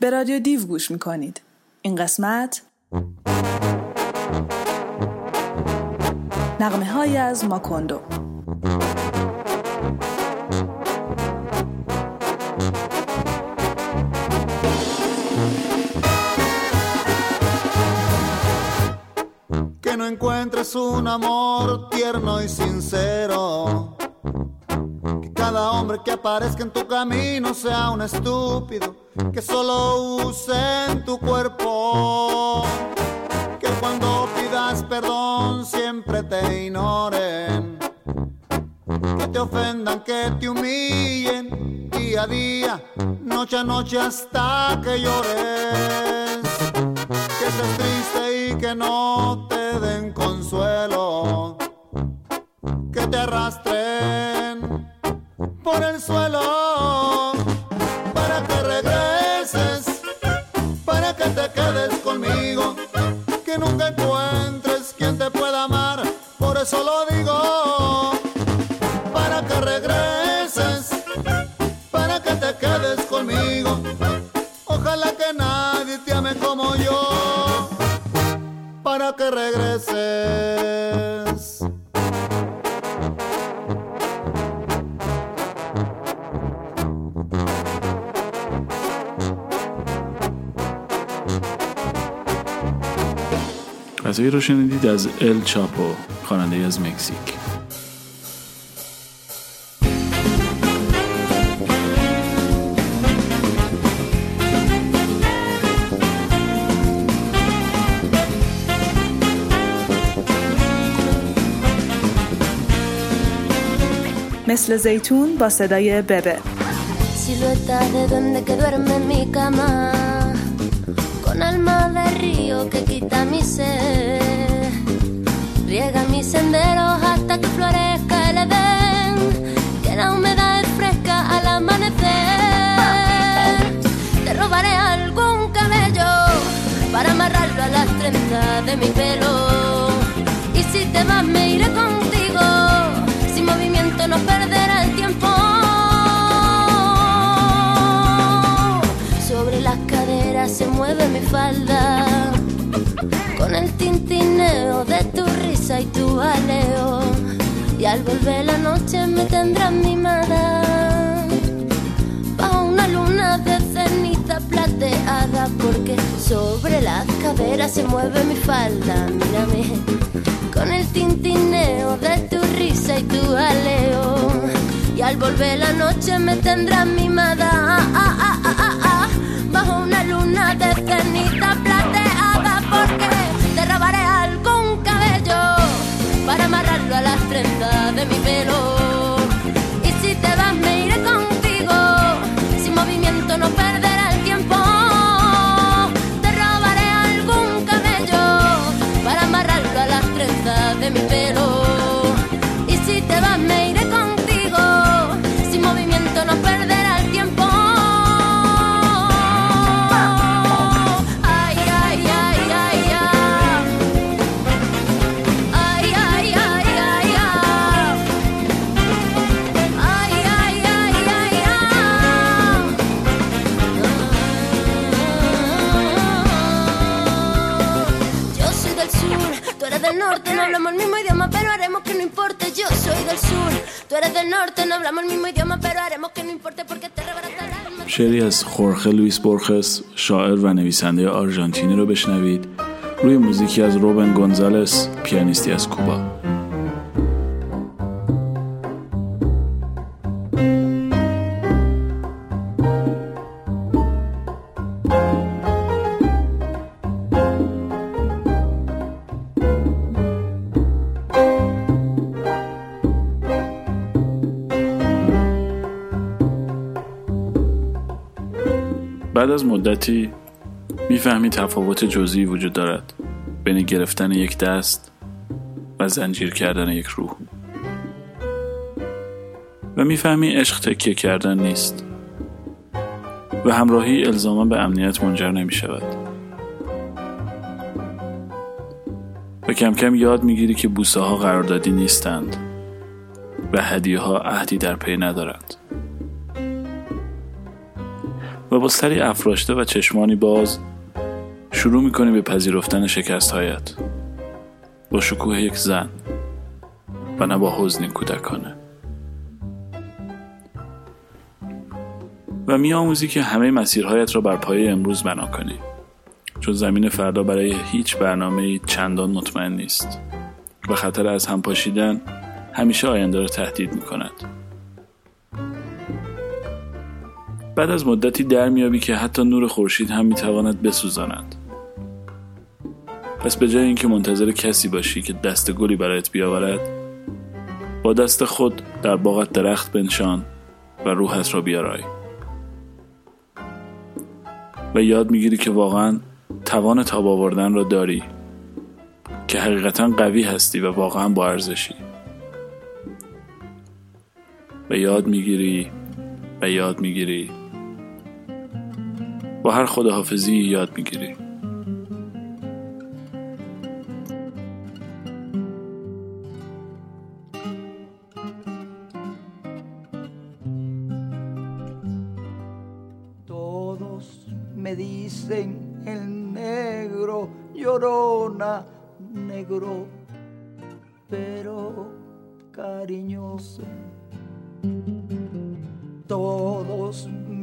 به رادیو دیو گوش می‌کنید. این قسمت نقمه های از ماکوندو Que no encuentres un amor tierno y sincero. Cada hombre que aparezca en tu camino sea un estúpido que solo usen tu cuerpo. Que cuando pidas perdón siempre te ignoren. Que te ofendan, que te humillen día a día, noche a noche hasta que llores. Que estés triste y que no te den consuelo. Que te arrastren por el suelo قطعی رو شنیدید از ال چاپو خواننده از مکزیک. مثل زیتون با صدای ببه. Silueta de donde que duerme en mi cama Con alma de río que quita mi sed Riega mis senderos hasta que florezca el edén. Que la humedad es fresca al amanecer. Te robaré algún cabello Para amarrarlo a las trenzas de mi pelo. Y si te vas me iré contigo se mueve mi falda. Con el tintineo de tu risa y tu aleo Y al volver la noche me tendrás mimada. Bajo una luna de ceniza plateada Porque sobre las caderas se mueve mi falda. Mírame con el tintineo de tu risa y tu aleo y al volver la noche me tendrás mimada. Ah, ah, ah, ah, ah, ah, bajo una luna de ceniza plateada porque te robaré algún cabello para amarrarlo a las trenzas de mi pelo del norte, no hablamos el mismo idioma, pero haremos que no importe porque te. شعری از خورخه لویس بورخس شاعر و نویسنده آرژانتینی رو بشنوید روی موزیکی از روبن گونزالس پیانیستی از کوبا مدتی می‌فهمی تفاوت جزئی وجود دارد بین گرفتن یک دست و زنجیر کردن یک روح. و می‌فهمی عشق تکیه کردن نیست و همراهی الزاما به امنیت منجر نمی شود و کم کم یاد می‌گیری که بوسه ها قراردادی نیستند و هدیه ها عهدی در پی ندارند. و با سری افراشته و چشمانی باز شروع می‌کنی به پذیرفتن شکست هایت با شکوه یک زن و نه با حزنی کودکانه. و میآموزی که همه مسیرهایت را بر پایه امروز بنا کنی. چون زمین فردا برای هیچ برنامه چندان مطمئن نیست. و خطر از هم پاشیدن همیشه آینده را تهدید می کند. بعد از مدتی در میابی که حتی نور خورشید هم می‌تواند بسوزاند. پس به جای اینکه منتظر کسی باشی که دست گلی برایت بیاورد با دست خود در باغت درخت بنشان و روحت را بیارای. و یاد می‌گیری که واقعا توان تاب آوردن را داری که حقیقتا قوی هستی و واقعا با ارزشی. و یاد می‌گیری و یاد می‌گیری با هر خداحافظی یاد می‌گیری me dicen el negro llorona negro pero cariñoso todos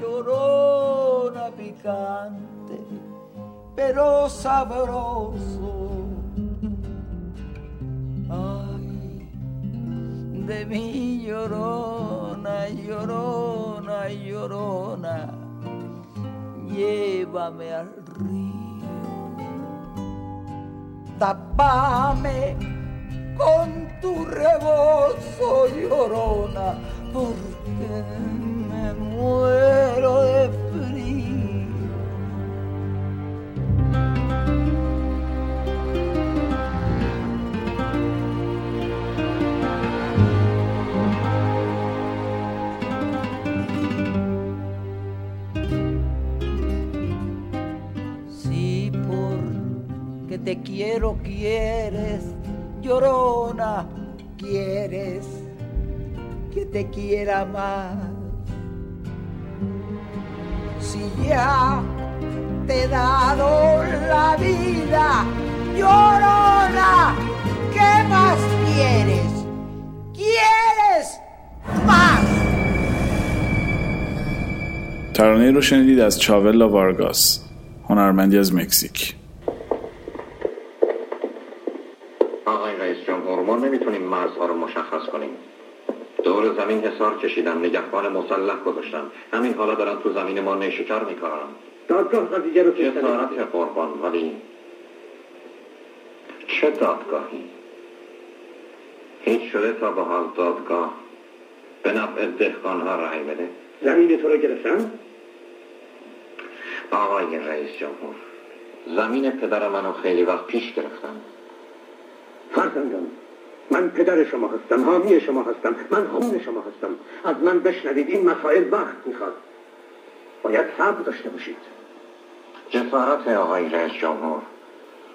llorona picante, pero sabroso. Ay, de mi llorona, llorona, llorona, llévame al río, tapame con tu rebozo, llorona, porque muero de frío. Si porque te quiero quieres, llorona, quieres que te quiera más si ya te he dado la vida, llorona, ¿qué más quieres? ¿Quieres más? ترانه رو شنیدید از چاولا وارگاس هنرمندی از مکزیک آقای رئیس جمهور ما نمی‌تونیم مرزها رو مشخص کنیم دور زمین حسار کشیدن نگهبان مسلح گذاشتن همین حالا دارن تو زمین ما نیشکر می‌کنن دادگاه قضیه رو جسارت قربان ولی چه دادگاهی؟ هیچ شده تا به حال دادگاه به نفع دهقان ها رأی بده. زمین تو رو گرفتن؟ آقای رئیس جمهور زمین پدر منو خیلی وقت پیش گرفتن. فرزندان. من پدر شما هستم حامی شما هستم من خون شما هستم. از من بشنوید این مسائل وقت می‌خواد. باید صبر داشته باشید. جسارت آقای رئیس جمهور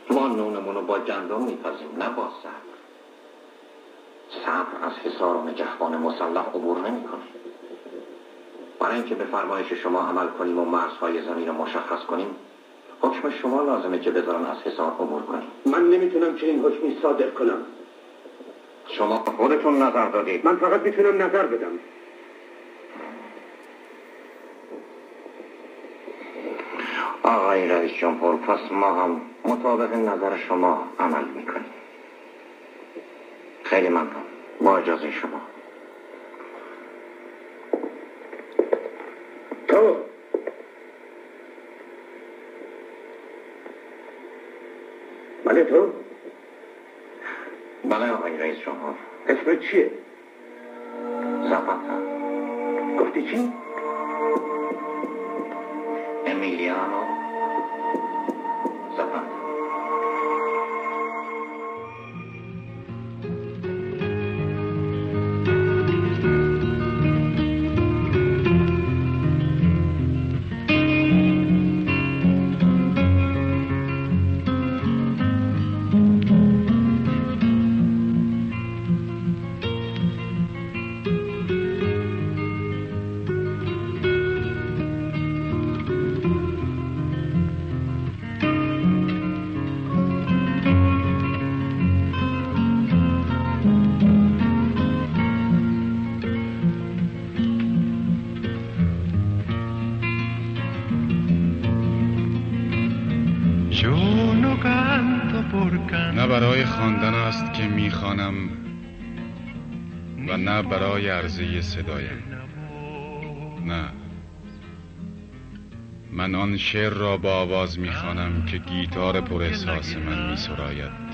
ما نونمونو با گندم میپزیم نه با صبر. صبر از حصار و نگهبان مسلح عبور نمی‌کنه. برای اینکه به فرمایش شما عمل کنیم و مرزهای زمین رو مشخص کنیم حکم شما لازمه که بذارن از حصار عبور کنیم. من نمی‌تونم چنین حکمی صادر کنم. شما خودتون نظر دادید. من فقط می‌تونم نظر بدم. آقای رئیس جمهور پس ما هم مطابق نظر شما عمل می‌کنیم. خیلی ممنون. با اجازه شما تو بله تو بله آقای رئیس جمهور اسمت چیه؟ زبطه گفتی چی؟ امیلیانو و نه برای عرضه صدایم. نه. من آن شعر را با آواز می‌خوانم که گیتار پر احساس من میسراید.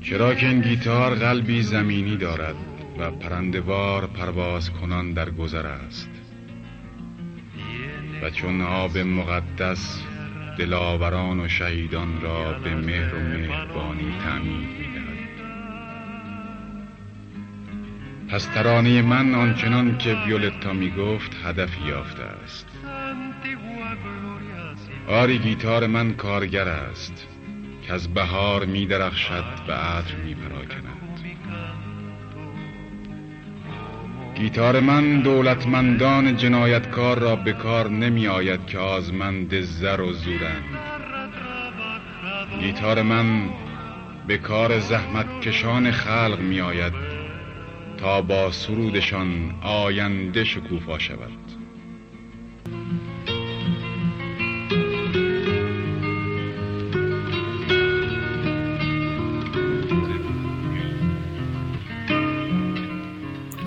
چرا که این گیتار قلبی زمینی دارد و پرندوار پرواز کنان در گذر است. و چون آب مقدس دلاوران و شهیدان را به مهر و مهربانی تعمید پس ترانه من آنچنان که ویولتا می گفت هدف یافته است. آری گیتار من کارگر است که از بهار می درخشد و عطر می پراکند گیتار من دولتمندان جنایتکار را به کار نمی آید که آزمند زر و زورند. گیتار من به کار زحمت کشان خلق می آید تا با سرودشان آینده شکوفا شود.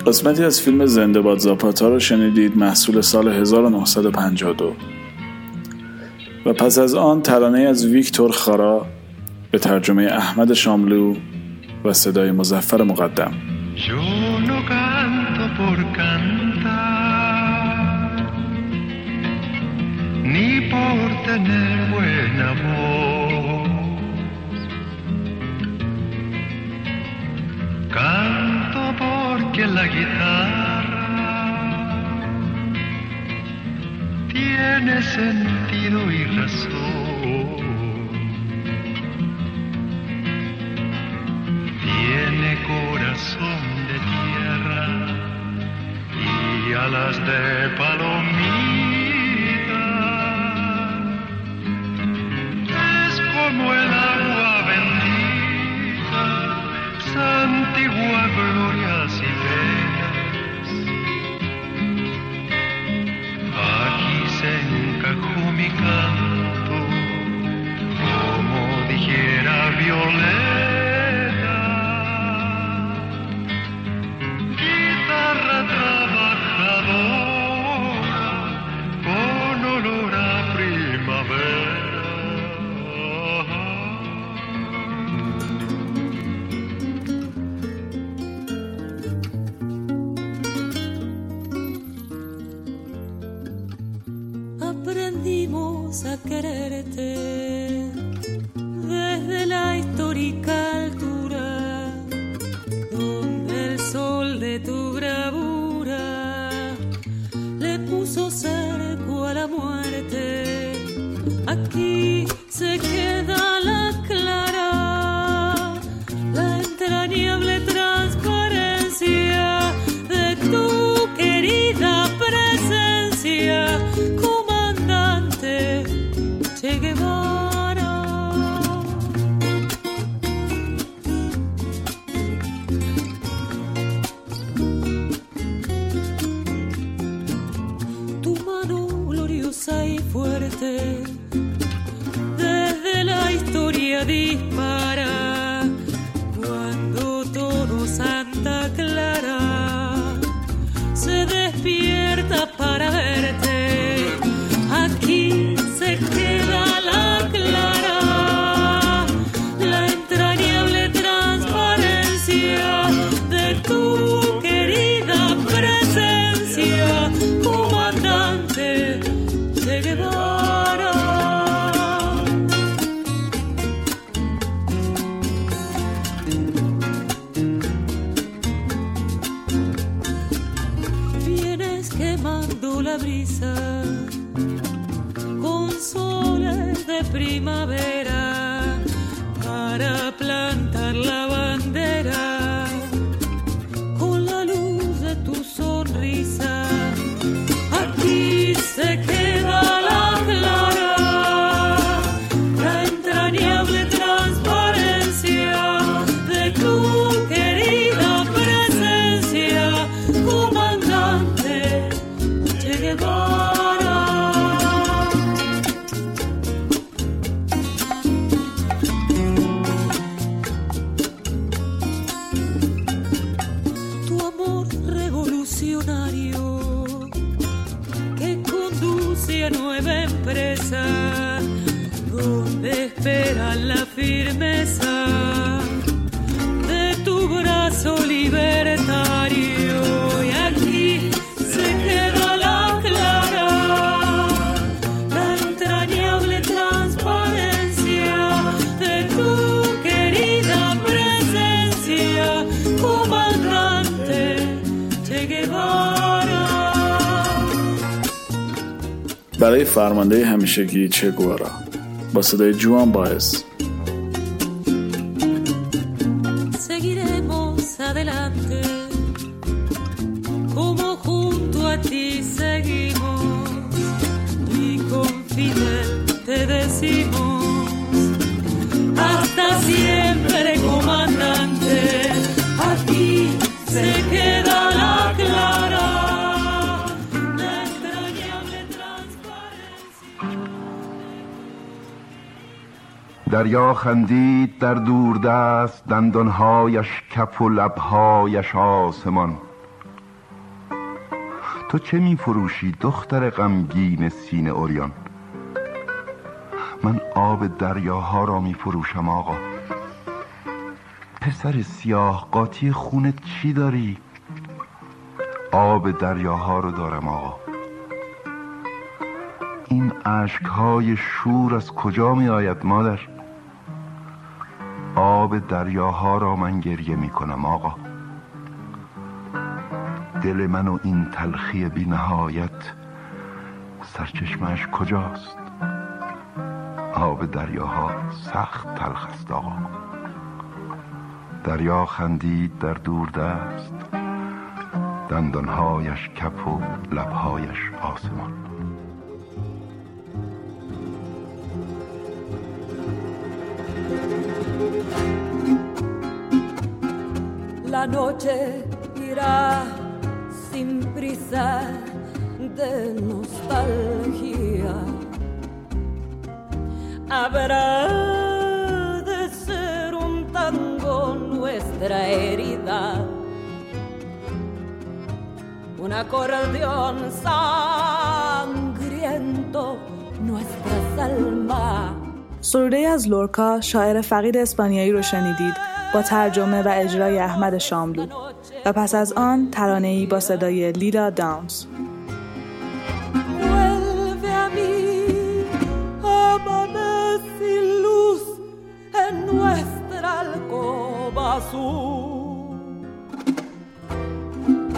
قسمتی از فیلم زنده باد زاپاتا رو شنیدید محصول سال 1952 و پس از آن ترانه از ویکتور خارا به ترجمه احمد شاملو و صدای مزفر مقدم. por cantar, ni por tener buen amor. Canto porque la guitarra tiene sentido y razón. Tiene corazón de tierra y alas de palomita. Es como el agua bendita, santigua desde la historia dispara برای فرمانده همیشگی چه گوارا با صدای جوان باعث. دریا خندید در دوردست دندانهایش کف و لبهایش آسمان. تو چه می فروشی دختر غمگین سینه اوریان من آب دریاها را می فروشم آقا. پسر سیاه قاطی خونت چی داری؟ آب دریاها رو دارم آقا. این اشکهای شور از کجا می آید مادر؟ آب دریاها را من گریه می کنم آقا. دل من و این تلخی بی نهایت سرچشمش کجاست؟ آب دریاها سخت تلخ است آقا. دریا خندید در دور دست. دندانهایش کف و لبهایش آسمان. La noche irá sin prisa de nostalgia. Habrá de ser un tango nuestra herida, un acordeón sangriento nuestras almas. سروده از لورکا شاعر فقید اسپانیایی رو شنیدید با ترجمه و اجرای احمد شاملو و پس از آن ترانه ای با صدای لیلا داونز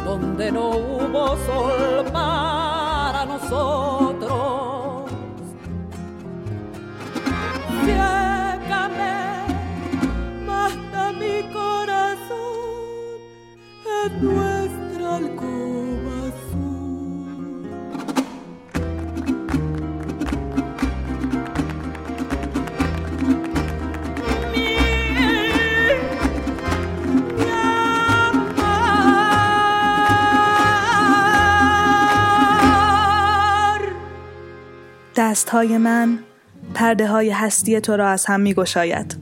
Donde no hubo sol para nosotros. دستهای من پرده های هستی تو را از هم می گشاید.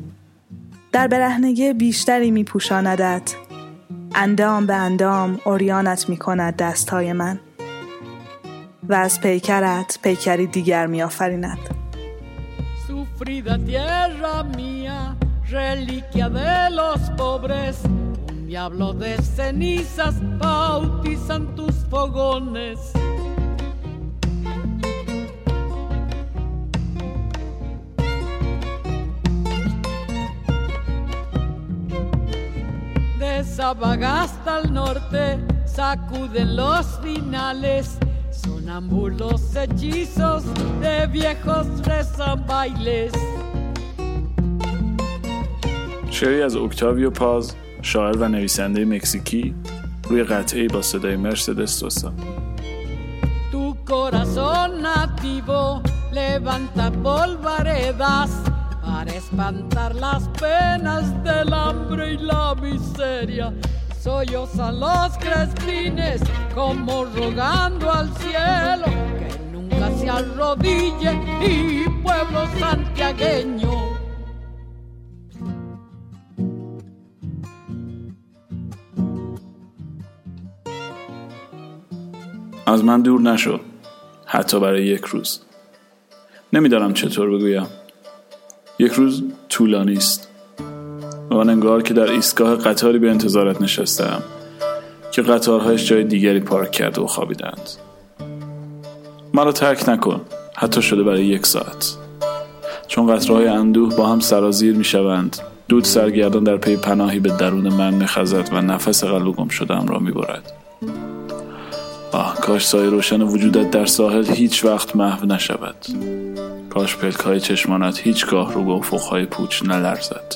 در برهنگی بیشتری می پوشاندت. اندام به اندام اوریانت می کند دستهای من. و از پیکرت پیکری دیگر می آفریند. Reliquia de los pobres, un diablo de cenizas bautizan tus fogones. De Sabagasta al norte sacuden los finales, sonambulos hechizos de viejos rezan bailes. شعری از اکتاویو پاز شاعر و نویسنده مکزیکی روی قطعه با صدای مرسدس سوسا Tu corazón nativo levanta polvaredas para espantar las penas del hambre y la miseria. Sollozan los crespines como rogando al cielo que nunca se arrodille y pueblo santiagueño. از من دور نشو حتی برای یک روز نمیدانم چطور بگویم یک روز طولانی است. و من انگار که در ایستگاه قطاری به انتظارت نشستم که قطارهایش جای دیگری پارک کرده و خوابیدند. مرا ترک نکن. حتی شده برای یک ساعت. چون قطرهای اندوه با هم سرازیر می شوند دود سرگردان در پی پناهی به درون من می خزد و نفس قلب گم شدم را می برد. آه کاش سایه روشن وجودت در ساحل هیچ وقت محو نشود. کاش پلک های چشمانت هیچگاه رو به افقهای پوچ نلرزد.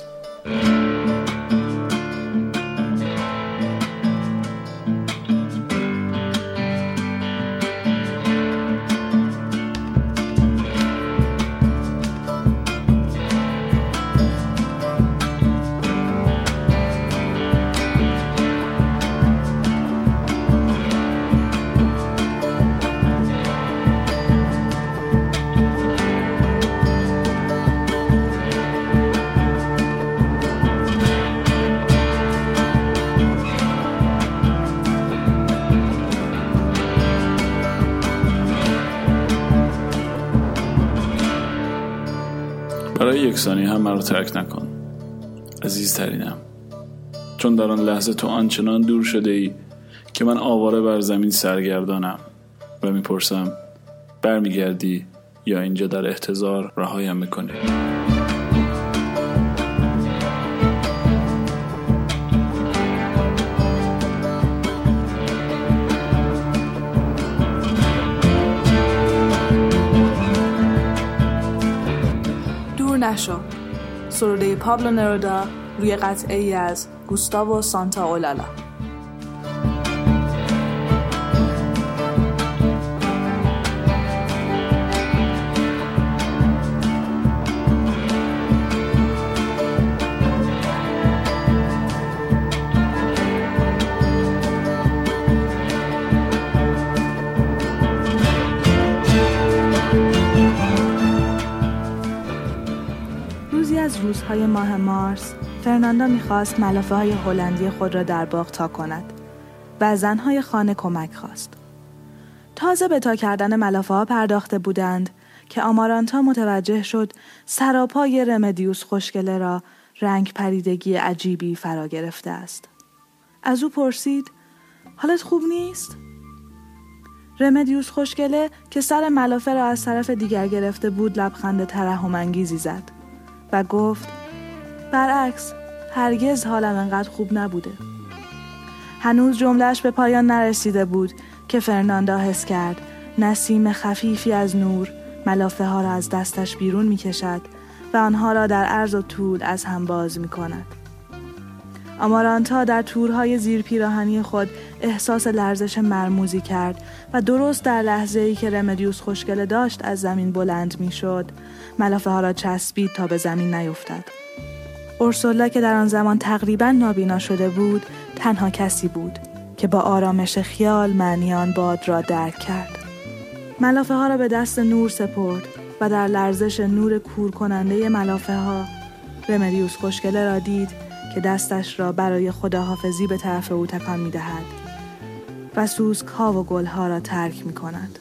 مرا ترک نکن. عزیزترینم چون در آن لحظه تو آنچنان دور شده ای که من آواره بر زمین سرگردانم و می‌پرسم برمیگردی یا اینجا در احتضار رهایم می‌کنی؟ دور نشو. سروده پابلو نرودا روی قطعه ای از گوستاو سانتا اولالا روزهای ماه مارس فرناندا می‌خواست ملافه های هلندی خود را در باغ تا کند و زنهای خانه کمک خواست. تازه به تا کردن ملافه ها پرداخته بودند که آمارانتا متوجه شد سراپای رمدیوس خوشگله را رنگ پریدگی عجیبی فرا گرفته است. از او پرسید حالت خوب نیست؟ رمدیوس خوشگله که سر ملافه را از طرف دیگر گرفته بود لبخند ترحم انگیزی زد و گفت برعکس هرگز حالم انقدر خوب نبوده هنوز جملهش به پایان نرسیده بود که فرناندا حس کرد نسیم خفیفی از نور ملافه ها را از دستش بیرون می کشد و آنها را در عرض و طول از هم باز می کند. آمارانتا در تورهای زیر پیراهنی خود احساس لرزش مرموزی کرد و درست در لحظه ای که رمدیوس خوشگله داشت از زمین بلند می شد ملافه ها را چسبید تا به زمین نیفتد. اورسولا که در آن زمان تقریبا نابینا شده بود تنها کسی بود که با آرامش خیال معنیان باد را درک کرد. ملافه ها را به دست نور سپرد و در لرزش نور کور کننده ملافه ها رمدیوس خوشگله را دید که دستش را برای خداحافظی به طرف او تکان می دهد و سوسک ها و گل ها را ترک می کند.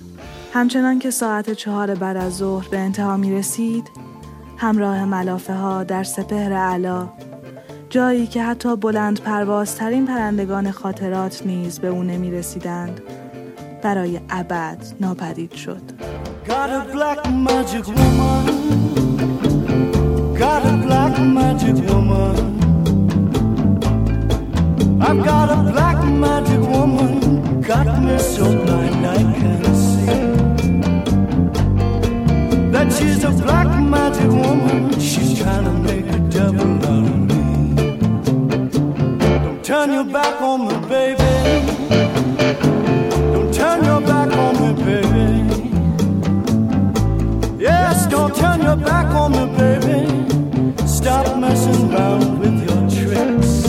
همچنان که ساعت چهار بعد از ظهر به انتها می رسید همراه ملافه ها در سپهر علا جایی که حتی بلند پروازترین پرندگان خاطرات نیز به او نمی رسیدند برای ابد ناپدید شد Got a black magic woman. Got a black magic woman. I've got a black magic woman. Got me so blind I can't see. She's a black magic woman. She's trying to make a devil out of me. Don't turn your back on me, baby. Don't turn your back on me, baby. Yes, don't turn your back on me, baby. Stop messing around with your tricks.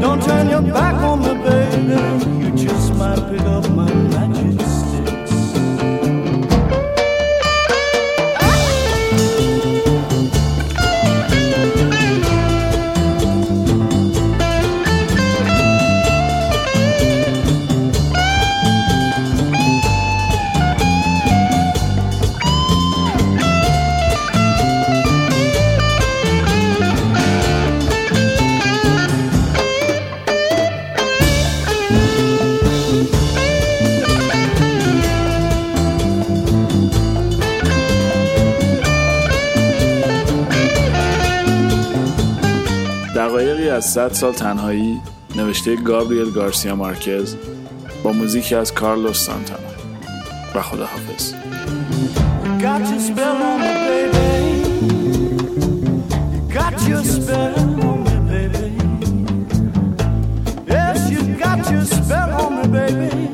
Don't turn your back on me, baby. You just might pick up my از 100 سال تنهایی نوشته گابریل گارسیا مارکز با موزیکی از کارلوس سانتانا و خداحافظ حافظ. baby.